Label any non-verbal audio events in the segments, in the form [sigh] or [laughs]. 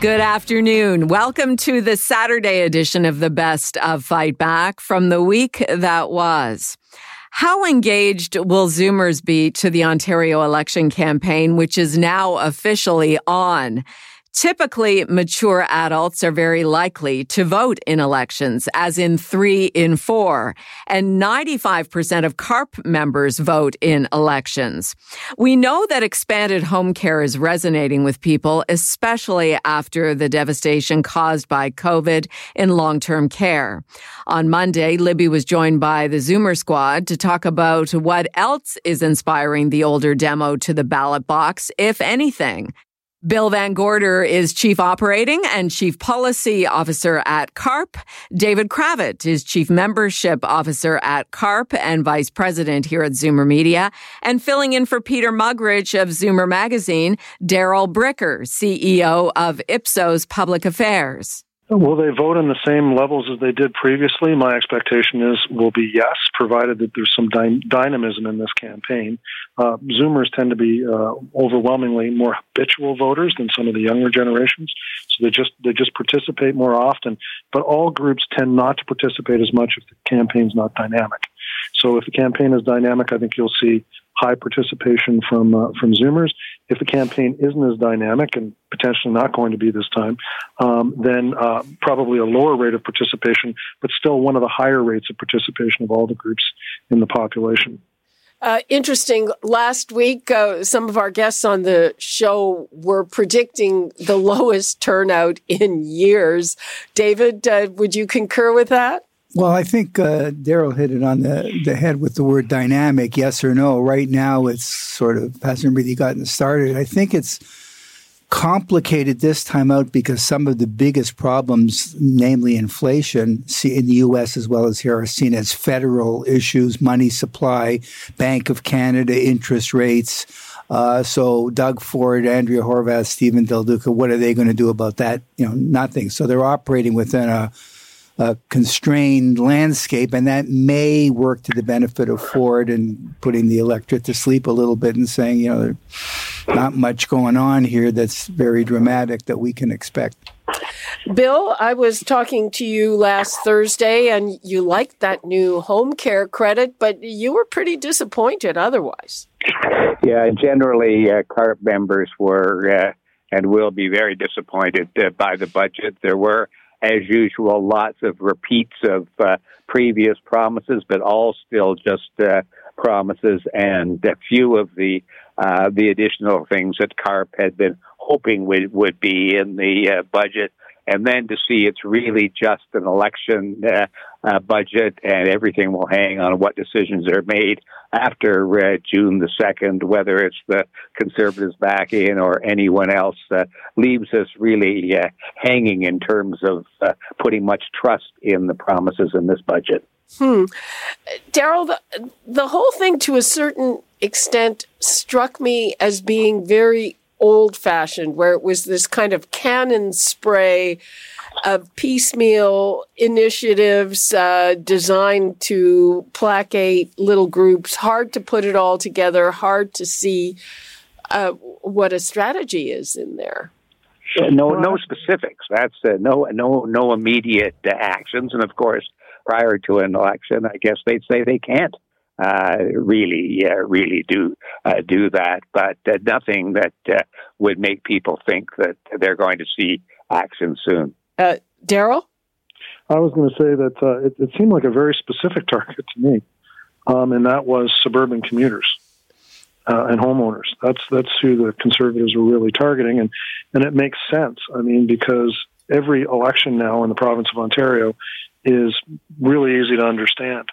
Good afternoon. Welcome to the Saturday edition of the Best of Fight Back from the week that was. How engaged will Zoomers be to the Ontario election campaign, which is now officially on? Typically, mature adults are very likely to vote in elections, as in three in four, and 95% of CARP members vote in elections. We know that expanded home care is resonating with people, especially after the devastation caused by COVID in long-term care. On Monday, Libby was joined by the Zoomer squad to talk about what else is inspiring the older demo to the ballot box, if anything. Bill Van Gorder is Chief Operating and Chief Policy Officer at CARP. David Kravitz is Chief Membership Officer at CARP and Vice President here at Zoomer Media. And filling in for Peter Muggeridge of Zoomer Magazine, Darrell Bricker, CEO of Ipsos Public Affairs. Will they vote on the same levels as they did previously? My expectation is will be yes, provided that there's some dy- dynamism in this campaign. Uh, Zoomers tend to be uh, overwhelmingly more habitual voters than some of the younger generations, so they just they just participate more often. But all groups tend not to participate as much if the campaign's not dynamic. So if the campaign is dynamic, I think you'll see high participation from uh, from Zoomers. If the campaign isn't as dynamic and potentially not going to be this time, um, then uh, probably a lower rate of participation, but still one of the higher rates of participation of all the groups in the population. Uh, interesting. Last week, uh, some of our guests on the show were predicting the [laughs] lowest turnout in years. David, uh, would you concur with that? Well, I think uh, Darrell hit it on the, the head with the word dynamic, yes or no. Right now, it's sort of hasn't really gotten started. I think it's complicated this time out because some of the biggest problems, namely inflation, in the U.S. as well as here, are seen as federal issues: money supply, Bank of Canada interest rates. Uh, so Doug Ford, Andrea Horwath, Stephen Del Duca, what are they going to do about that? You know, nothing. So they're operating within a a constrained landscape, and that may work to the benefit of Ford and putting the electorate to sleep a little bit and saying, you know, there's not much going on here that's very dramatic that we can expect. Bill, I was talking to you last Thursday, and you liked that new home care credit, but you were pretty disappointed otherwise. Yeah, generally, uh, CARP members were uh, and will be very disappointed uh, by the budget. There were as usual, lots of repeats of uh, previous promises, but all still just uh, promises, and a few of the uh, the additional things that CARP had been hoping would would be in the uh, budget. And then to see it's really just an election uh, budget and everything will hang on what decisions are made after uh, June the 2nd, whether it's the conservatives back in or anyone else, uh, leaves us really uh, hanging in terms of uh, putting much trust in the promises in this budget. Hmm. Darrell, the, the whole thing to a certain extent struck me as being very old fashioned, where it was this kind of cannon spray of piecemeal initiatives uh, designed to placate little groups. Hard to put it all together, hard to see uh, what a strategy is in there. No, no specifics. That's uh, no, no, no immediate uh, actions. And of course, prior to an election, I guess they'd say they can't uh, really, uh, really do uh, do that, but uh, nothing that uh, would make people think that they're going to see action soon. Uh, Darrell, I was going to say that it, it, seemed like a very specific target to me, um, and that was suburban commuters. and homeowners. That's that's who the conservatives were really targeting, and and it makes sense. I mean, because every election now in the province of Ontario is really easy to understand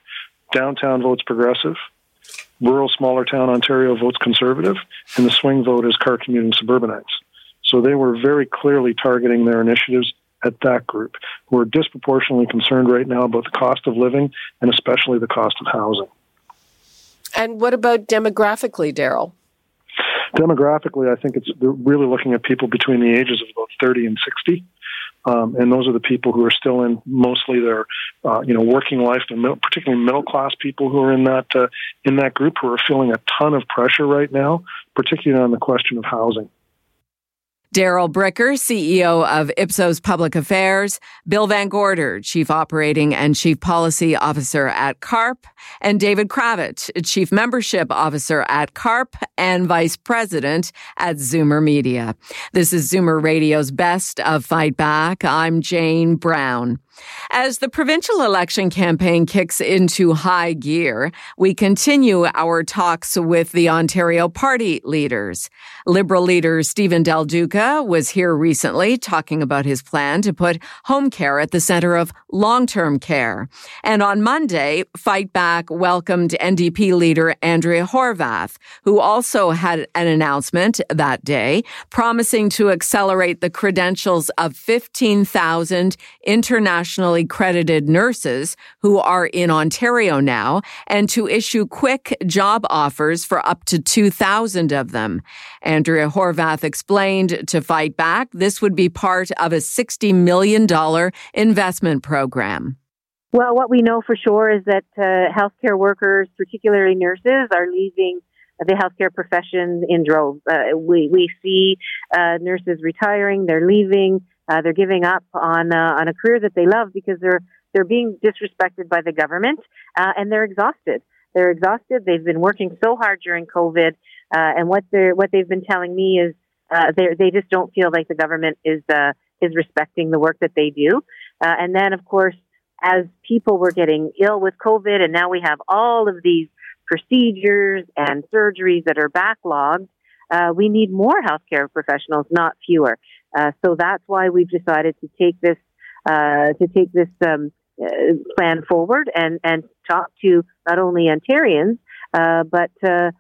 downtown votes progressive, rural smaller town Ontario votes conservative, and the swing vote is car commuting suburbanites. So they were very clearly targeting their initiatives at that group who are disproportionately concerned right now about the cost of living and especially the cost of housing. And what about demographically, Darrell? Demographically, I think it's really looking at people between the ages of about 30 and 60. Um, and those are the people who are still in mostly their, uh, you know, working life, and particularly middle class people who are in that uh, in that group who are feeling a ton of pressure right now, particularly on the question of housing. Darrell Bricker, CEO of Ipsos Public Affairs, Bill Van Gorder, Chief Operating and Chief Policy Officer at CARP, and David Kravitz, Chief Membership Officer at CARP and Vice President at Zoomer Media. This is Zoomer Radio's Best of Fight Back. I'm Jane Brown. As the provincial election campaign kicks into high gear, we continue our talks with the Ontario party leaders. Liberal leader Stephen Del Duca was here recently talking about his plan to put home care at the center of long-term care. And on Monday, Fight Back welcomed NDP leader Andrea Horwath, who also had an announcement that day promising to accelerate the credentials of 15,000 international internationally credited nurses who are in Ontario now and to issue quick job offers for up to 2,000 of them. Andrea Horwath explained to Fight Back this would be part of a $60 million investment program. Well, what we know for sure is that uh, healthcare workers, particularly nurses, are leaving the healthcare profession in droves. Uh, we we see uh, nurses retiring, they're leaving. Uh, they're giving up on uh, on a career that they love because they're they're being disrespected by the government uh, and they're exhausted. They're exhausted. They've been working so hard during COVID, uh, and what they're what they've been telling me is uh, they they just don't feel like the government is uh, is respecting the work that they do. Uh, and then, of course, as people were getting ill with COVID, and now we have all of these procedures and surgeries that are backlogged. Uh, we need more healthcare professionals, not fewer. Uh, so that's why we've decided to take this uh, to take this um, uh, plan forward and and talk to not only Ontarians uh, but uh,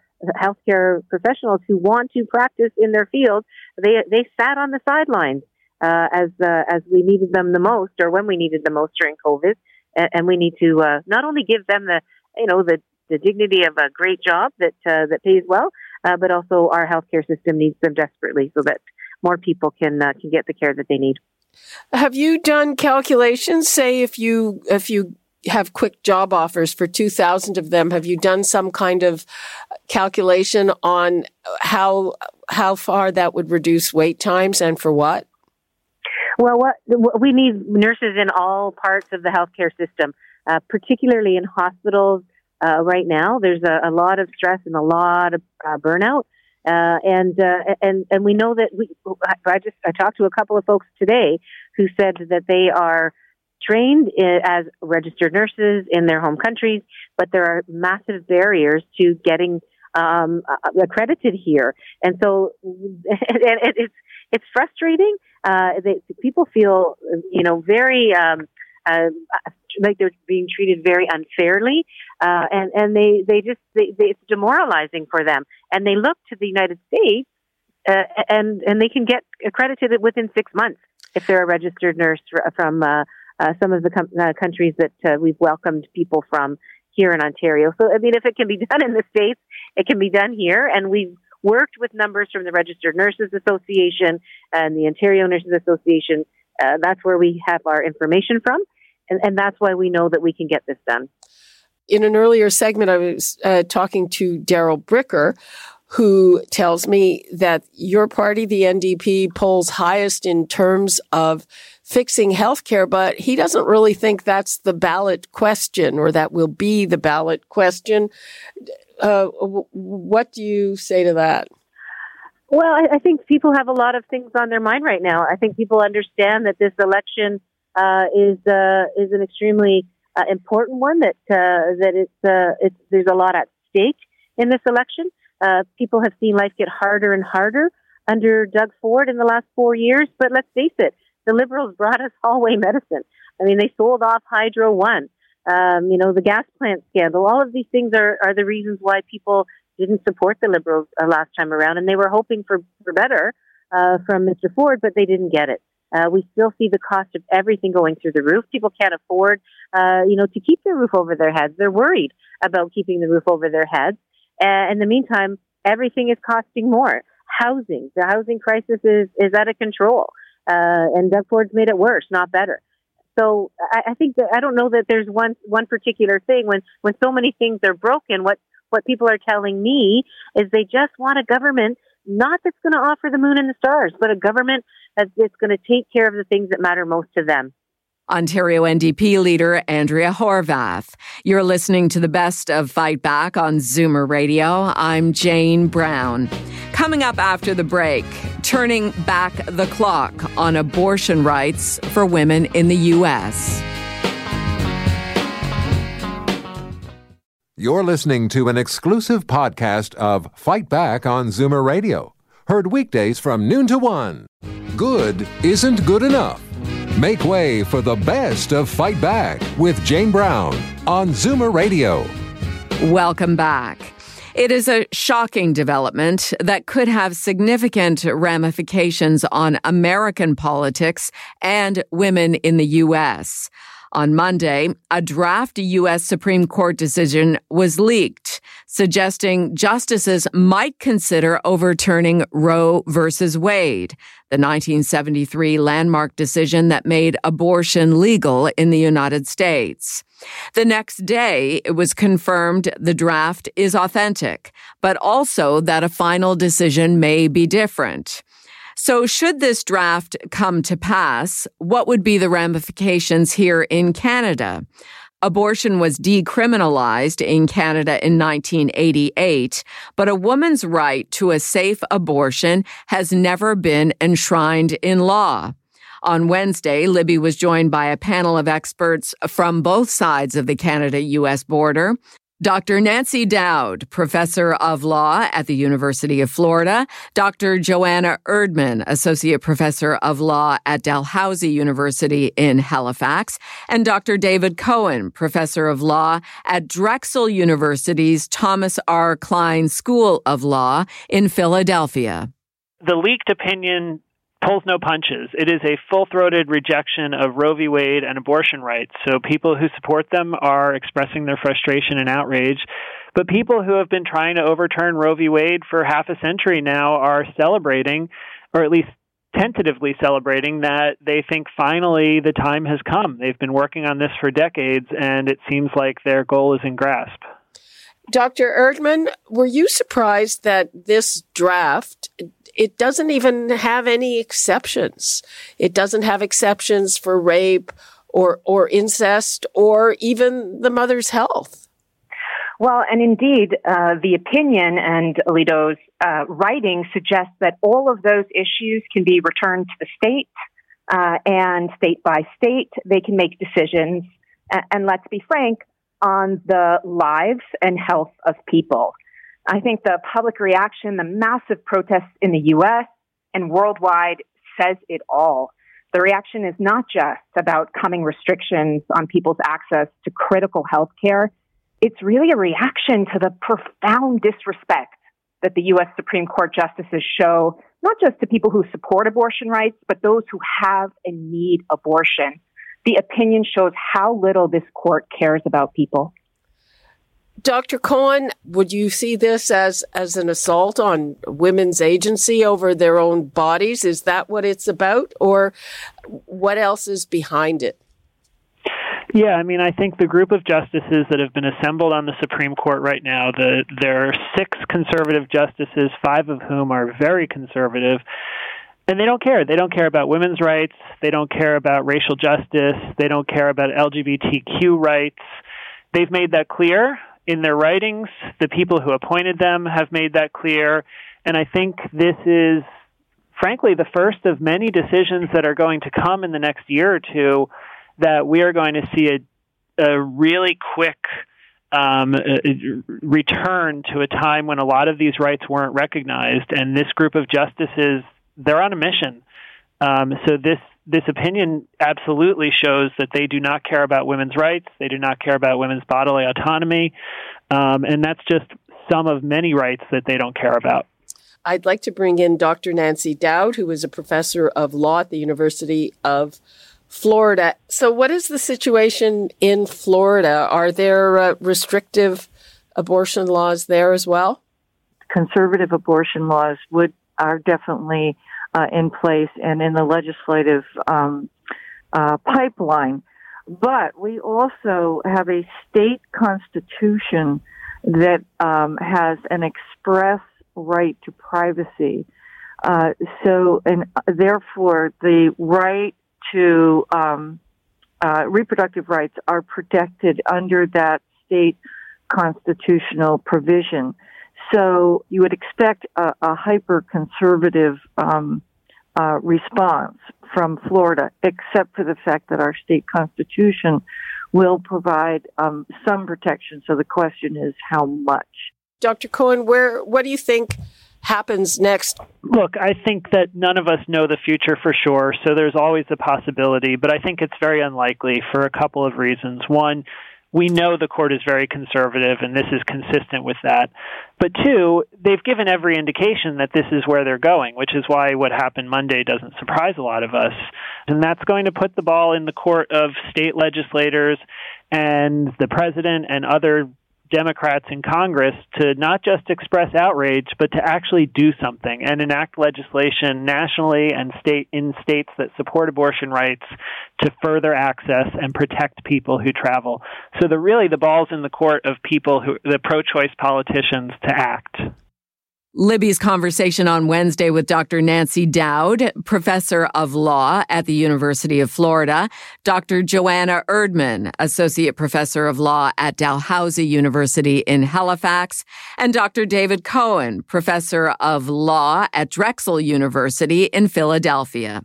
healthcare professionals who want to practice in their field. They they sat on the sidelines as as we needed them the most, or when we needed them most during COVID, and, and we need to not only give them the you know the the dignity of a great job that that pays well, but also our healthcare system needs them desperately so that more people can uh, can get the care that they need. Have you done calculations? Say if you if you have quick job offers for 2,000 of them. Have you done some kind of calculation on how how far that would reduce wait times and for what? Well, what we need nurses in all parts of the healthcare system, uh, particularly in hospitals. Uh, right now, there's a, a, lot of stress and a lot of uh, burnout. Uh, and uh, and and we know that we. I just I talked to a couple of folks today who said that they are trained as registered nurses in their home countries, but there are massive barriers to getting um, accredited here, and so [laughs] and it's it's frustrating. Uh, they, people feel you know very um, uh, like they're being treated very unfairly, uh, and and they they just they, they, it's demoralizing for them, and they look to the United States, uh, and and they can get accredited within six months if they're a registered nurse from uh, uh, some of the com- uh, countries that uh, we've welcomed people from here in Ontario. So I mean, if it can be done in the states, it can be done here, and we've worked with numbers from the Registered Nurses Association and the Ontario Nurses Association. Uh, that's where we have our information from. And, and that's why we know that we can get this done. In an earlier segment, I was uh, talking to Darrell Bricker, who tells me that your party, the NDP, polls highest in terms of fixing healthcare, but he doesn't really think that's the ballot question or that will be the ballot question. Uh, what do you say to that? Well, I, I think people have a lot of things on their mind right now. I think people understand that this election is uh, is an extremely uh, important one. That uh, that it's uh, it's there's a lot at stake in this election. Uh, people have seen life get harder and harder under Doug Ford in the last four years. But let's face it, the Liberals brought us [laughs] hallway medicine. I mean, they sold off Hydro One. Um, you know, the gas plant scandal. All of these things are are the reasons why people didn't support the Liberals uh, last time around, and they were hoping for for better uh, from Mr. Ford, but they didn't get it. Uh, we still see the cost of everything going through the roof. People can't afford, uh, you know, to keep their roof over their heads. They're worried about keeping the roof over their heads. Uh, in the meantime, everything is costing more. Housing, the housing crisis is, is out of control. Uh, and Doug Ford's made it worse, not better. So I, I think that I don't know that there's one one particular thing when when so many things are broken. What what people are telling me is they just want a government not that's going to offer the moon and the stars, but a government that's going to take care of the things that matter most to them. Ontario NDP leader Andrea Horwath. You're listening to the best of Fight Back on Zoomer Radio. I'm Jane Brown. Coming up after the break, turning back the clock on abortion rights for women in the U.S. You're listening to an exclusive podcast of Fight Back on Zoomer Radio. Heard weekdays from noon to one. Good isn't good enough. Make way for the best of Fight Back with Jane Brown on Zoomer Radio. Welcome back. It is a shocking development that could have significant ramifications on American politics and women in the U.S. On Monday, a draft U.S. Supreme Court decision was leaked, suggesting justices might consider overturning Roe versus Wade, the 1973 landmark decision that made abortion legal in the United States. The next day, it was confirmed the draft is authentic, but also that a final decision may be different. So, should this draft come to pass, what would be the ramifications here in Canada? Abortion was decriminalized in Canada in 1988, but a woman's right to a safe abortion has never been enshrined in law. On Wednesday, Libby was joined by a panel of experts from both sides of the Canada US border. Dr. Nancy Dowd, professor of law at the University of Florida, Dr. Joanna Erdman, associate professor of law at Dalhousie University in Halifax, and Dr. David Cohen, professor of law at Drexel University's Thomas R. Kline School of Law in Philadelphia. The leaked opinion pulls no punches. It is a full throated rejection of Roe v. Wade and abortion rights. So people who support them are expressing their frustration and outrage. But people who have been trying to overturn Roe v. Wade for half a century now are celebrating, or at least tentatively celebrating, that they think finally the time has come. They've been working on this for decades, and it seems like their goal is in grasp. Dr. Erdman, were you surprised that this draft it doesn't even have any exceptions. It doesn't have exceptions for rape or, or incest or even the mother's health. Well, and indeed, uh, the opinion and Alito's uh, writing suggests that all of those issues can be returned to the state, uh, and state by state, they can make decisions. And let's be frank, on the lives and health of people. I think the public reaction, the massive protests in the US and worldwide says it all. The reaction is not just about coming restrictions on people's access to critical health care. It's really a reaction to the profound disrespect that the U.S. Supreme Court justices show, not just to people who support abortion rights, but those who have and need abortion. The opinion shows how little this court cares about people. Dr. Cohen, would you see this as, as an assault on women's agency over their own bodies? Is that what it's about? Or what else is behind it? Yeah, I mean, I think the group of justices that have been assembled on the Supreme Court right now, the, there are six conservative justices, five of whom are very conservative, and they don't care. They don't care about women's rights. They don't care about racial justice. They don't care about LGBTQ rights. They've made that clear in their writings. The people who appointed them have made that clear. And I think this is, frankly, the first of many decisions that are going to come in the next year or two that we are going to see a, a really quick um, return to a time when a lot of these rights weren't recognized. And this group of justices, they're on a mission. Um, so this this opinion absolutely shows that they do not care about women's rights. They do not care about women's bodily autonomy. Um, and that's just some of many rights that they don't care about. I'd like to bring in Dr. Nancy Dowd, who is a professor of law at the University of Florida. So, what is the situation in Florida? Are there uh, restrictive abortion laws there as well? Conservative abortion laws would are definitely uh, in place and in the legislative um, uh, pipeline. But we also have a state constitution that um, has an express right to privacy. Uh, so, and therefore, the right to um, uh, reproductive rights are protected under that state constitutional provision. So, you would expect a, a hyper conservative um, uh, response from Florida, except for the fact that our state constitution will provide um, some protection. So the question is how much. Dr. Cohen, where what do you think happens next? Look, I think that none of us know the future for sure, so there's always a possibility, but I think it's very unlikely for a couple of reasons. One, we know the court is very conservative, and this is consistent with that. But two, they've given every indication that this is where they're going, which is why what happened Monday doesn't surprise a lot of us. And that's going to put the ball in the court of state legislators and the president and other Democrats in Congress to not just express outrage, but to actually do something and enact legislation nationally and state in states that support abortion rights to further access and protect people who travel. So the really the ball's in the court of people who the pro-choice politicians to act. Libby's conversation on Wednesday with Dr. Nancy Dowd, professor of law at the University of Florida, Dr. Joanna Erdman, associate professor of law at Dalhousie University in Halifax, and Dr. David Cohen, professor of law at Drexel University in Philadelphia.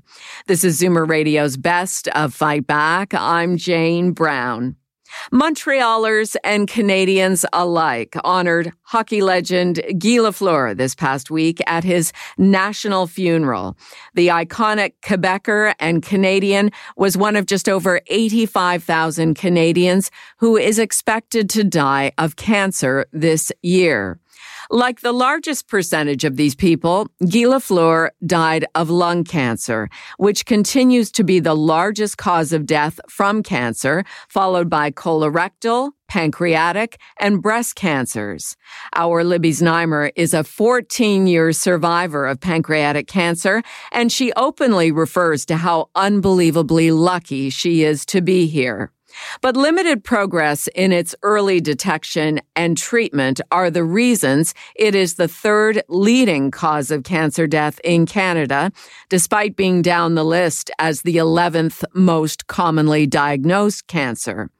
This is Zoomer Radio's Best of Fight Back. I'm Jane Brown. Montrealers and Canadians alike honored hockey legend Guy Lafleur this past week at his national funeral. The iconic Quebecer and Canadian was one of just over 85,000 Canadians who is expected to die of cancer this year. Like the largest percentage of these people, Guy Lafleur died of lung cancer, which continues to be the largest cause of death from cancer, followed by colorectal, pancreatic, and breast cancers. Our Libby Znaimer is a 14 year survivor of pancreatic cancer, and she openly refers to how unbelievably lucky she is to be here. But limited progress in its early detection and treatment are the reasons it is the third leading cause of cancer death in Canada, despite being down the list as the 11th most commonly diagnosed cancer.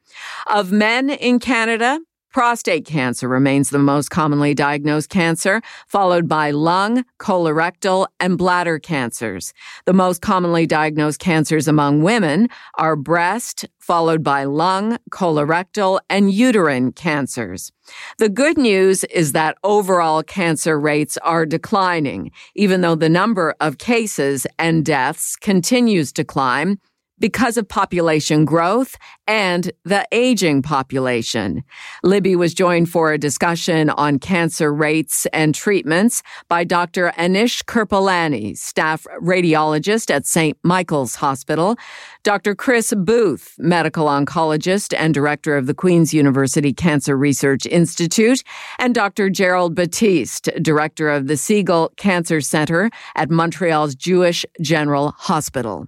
Of men in Canada, Prostate cancer remains the most commonly diagnosed cancer, followed by lung, colorectal, and bladder cancers. The most commonly diagnosed cancers among women are breast, followed by lung, colorectal, and uterine cancers. The good news is that overall cancer rates are declining, even though the number of cases and deaths continues to climb because of population growth and the aging population. Libby was joined for a discussion on cancer rates and treatments by Dr. Anish Kirpalani, staff radiologist at St. Michael's Hospital, Dr. Chris Booth, medical oncologist and director of the Queen's University Cancer Research Institute, and Dr. Gerald Batist, director of the Segal Cancer Center at Montreal's Jewish General Hospital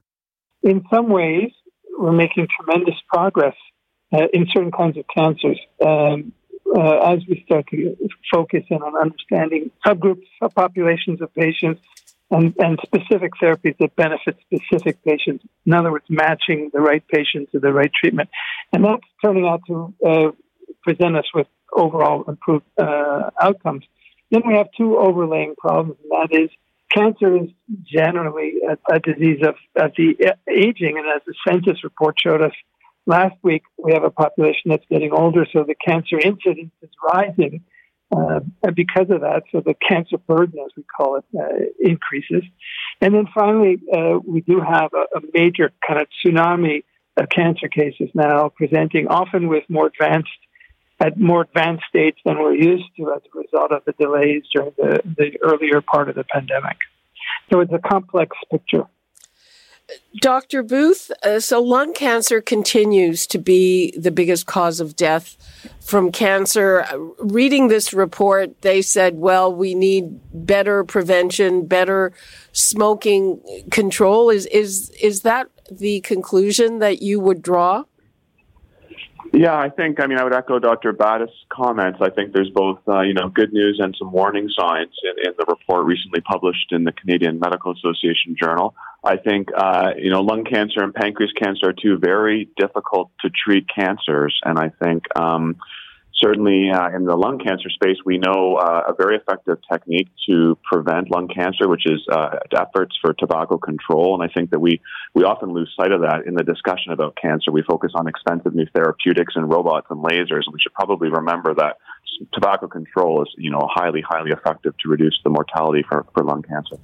in some ways, we're making tremendous progress uh, in certain kinds of cancers. Um, uh, as we start to focus in on understanding subgroups, subpopulations of patients, and, and specific therapies that benefit specific patients. In other words, matching the right patient to the right treatment. And that's turning out to uh, present us with overall improved uh, outcomes. Then we have two overlaying problems, and that is cancer is generally a, a disease of, of the aging, and as the census report showed us last week, we have a population that's getting older, so the cancer incidence is rising. Uh, because of that, so the cancer burden, as we call it, uh, increases. And then finally, uh, we do have a, a, major kind of tsunami of cancer cases now presenting, often with more advanced at more advanced stage than we're used to as a result of the delays during the, the earlier part of the pandemic. So it's a complex picture. Dr. Booth, uh, so lung cancer continues to be the biggest cause of death from cancer. Reading this report, they said, well, we need better prevention, better smoking control. Is, is, is that the conclusion that you would draw? Yeah, I think, I mean, I would echo Dr. Batis' comments. I think there's both, uh, you know, good news and some warning signs in, in the report recently published in the Canadian Medical Association Journal. I think, uh, you know, lung cancer and pancreas cancer are two very difficult to treat cancers. And I think, um, certainly uh, in the lung cancer space, we know uh, a very effective technique to prevent lung cancer, which is uh, efforts for tobacco control. And I think that we, we often lose sight of that in the discussion about cancer. We focus on expensive new therapeutics and robots and lasers, we should probably remember that tobacco control is, you know, highly, highly effective to reduce the mortality for, for lung cancer.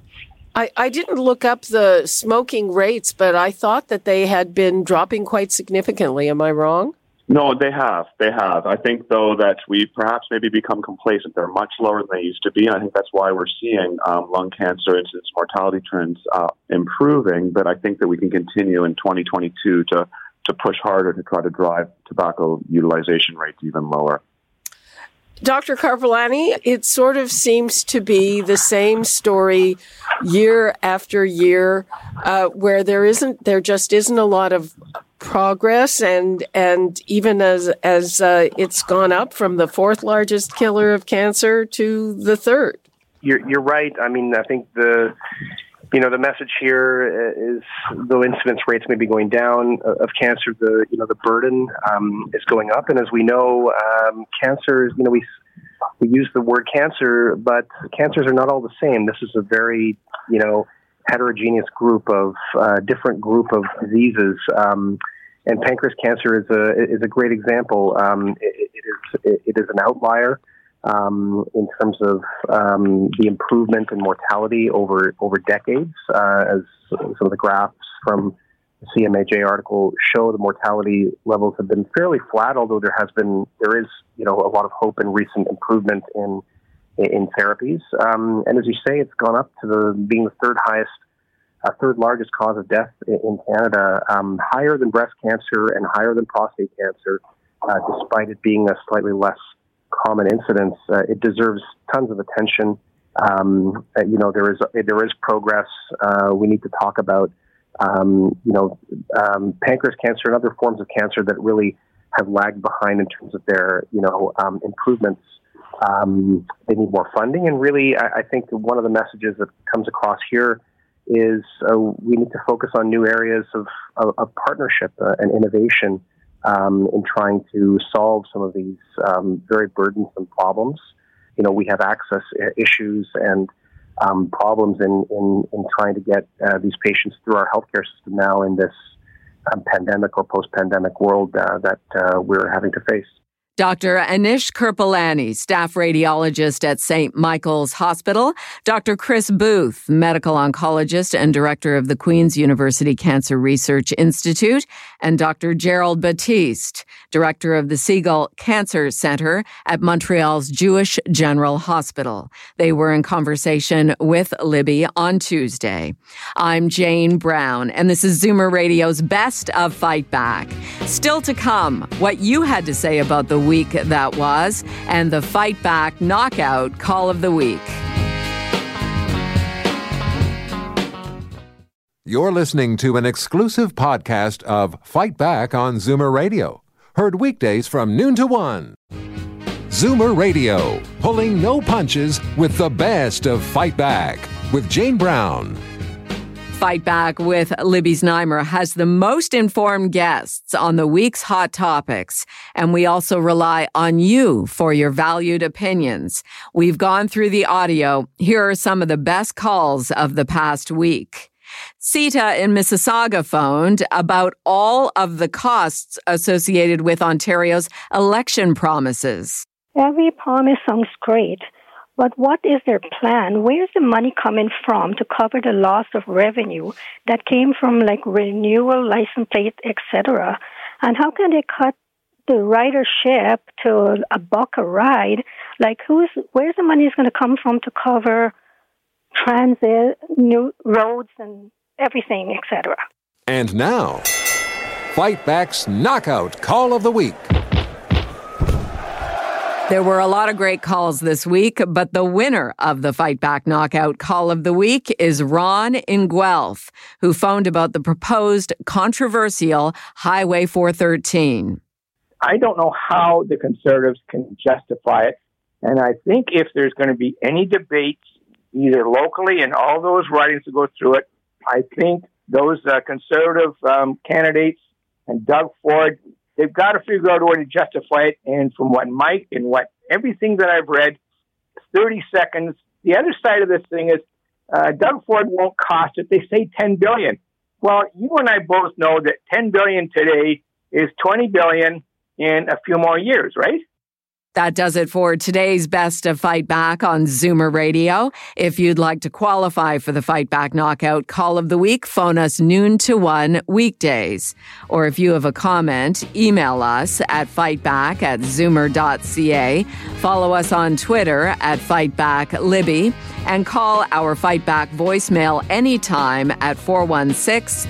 I, I didn't look up the smoking rates, but I thought that they had been dropping quite significantly. Am I wrong? No, they have. They have. I think, though, that we perhaps maybe become complacent. They're much lower than they used to be. And I think that's why we're seeing um, lung cancer incidence mortality trends uh, improving. But I think that we can continue in 2022 to, to push harder to try to drive tobacco utilization rates even lower. Dr. Kirpalani, it sort of seems to be the same story year after year, uh, where there isn't, there just isn't a lot of progress, and and even as as uh, it's gone up from the fourth largest killer of cancer to the third. You're you're right. I mean, I think the you know, the message here is though incidence rates may be going down of cancer, the you know the burden um, is going up, and as we know, um, cancer is you know we we use the word cancer, but cancers are not all the same. This is a very you know heterogeneous group of uh, different group of diseases. Um, and pancreas cancer is a is a great example. Um, it, it is it is an outlier um, in terms of um, the improvement in mortality over over decades, uh, as some of the graphs from the CMAJ article show, the mortality levels have been fairly flat. Although there has been there is you know a lot of hope and recent improvement in in therapies. Um, and as you say, it's gone up to the being the third highest. Uh, third largest cause of death in Canada, um, higher than breast cancer and higher than prostate cancer, uh, despite it being a slightly less common incidence. uh, it deserves tons of attention. Um, uh, you know, there is there is progress uh, we need to talk about. Um, you know, um, pancreas cancer and other forms of cancer that really have lagged behind in terms of their you know um, improvements. Um, they need more funding, and really, I, I, think one of the messages that comes across here is uh, we need to focus on new areas of, of, of partnership uh, and innovation um, in trying to solve some of these um, very burdensome problems. You know, we have access issues and um, problems in, in, in, trying to get uh, these patients through our healthcare system now in this um, pandemic or post pandemic world uh, that uh, we're having to face. Dr. Anish Kirpalani, staff radiologist at St. Michael's Hospital, Dr. Chris Booth, medical oncologist and director of the Queen's University Cancer Research Institute, and Dr. Gerald Batist, director of the Segal Cancer Center at Montreal's Jewish General Hospital. They were in conversation with Libby on Tuesday. I'm Jane Brown, and this is Zoomer Radio's Best of Fight Back. Still to come, what you had to say about the week that was, and the Fight Back Knockout Call of the Week. You're listening to an exclusive podcast of Fight Back on Zoomer Radio, heard weekdays from noon to one. Zoomer Radio, pulling no punches with the best of Fight Back with Jane Brown. Fight Back with Libby Znaimer has the most informed guests on the week's hot topics. And we also rely on you for your valued opinions. We've gone through the audio. Here are some of the best calls of the past week. Sita in Mississauga phoned about all of the costs associated with Ontario's election promises. Every promise sounds great. But what is their plan? Where's the money coming from to cover the loss of revenue that came from like renewal, license plate, etc.? And how can they cut the ridership to a buck a ride, like who's where's the money is going to come from to cover transit, new roads, and everything, etc. And now, Fight Back's Knockout Call of the Week. There were a lot of great calls this week, but the winner of the Fight Back Knockout Call of the Week is Ron in Guelph, who phoned about the proposed controversial Highway 413. I don't know how the conservatives can justify it. And I think if there's going to be any debates, either locally and all those writings to go through it, I think those uh, conservative um, candidates and Doug Ford they've got to figure out a way to justify it. And from what Mike and what everything that I've read, 30 seconds. The other side of this thing is uh, Doug Ford won't cost it. They say 10 billion. Well, you and I both know that 10 billion today is 20 billion in a few more years, right? That does it for today's Best of Fight Back on Zoomer Radio. If you'd like to qualify for the Fight Back Knockout Call of the Week, phone us noon to one weekdays. Or if you have a comment, email us at fightback at zoomer.ca. Follow us on Twitter at FightbackLibby and call our Fight Back voicemail anytime at 416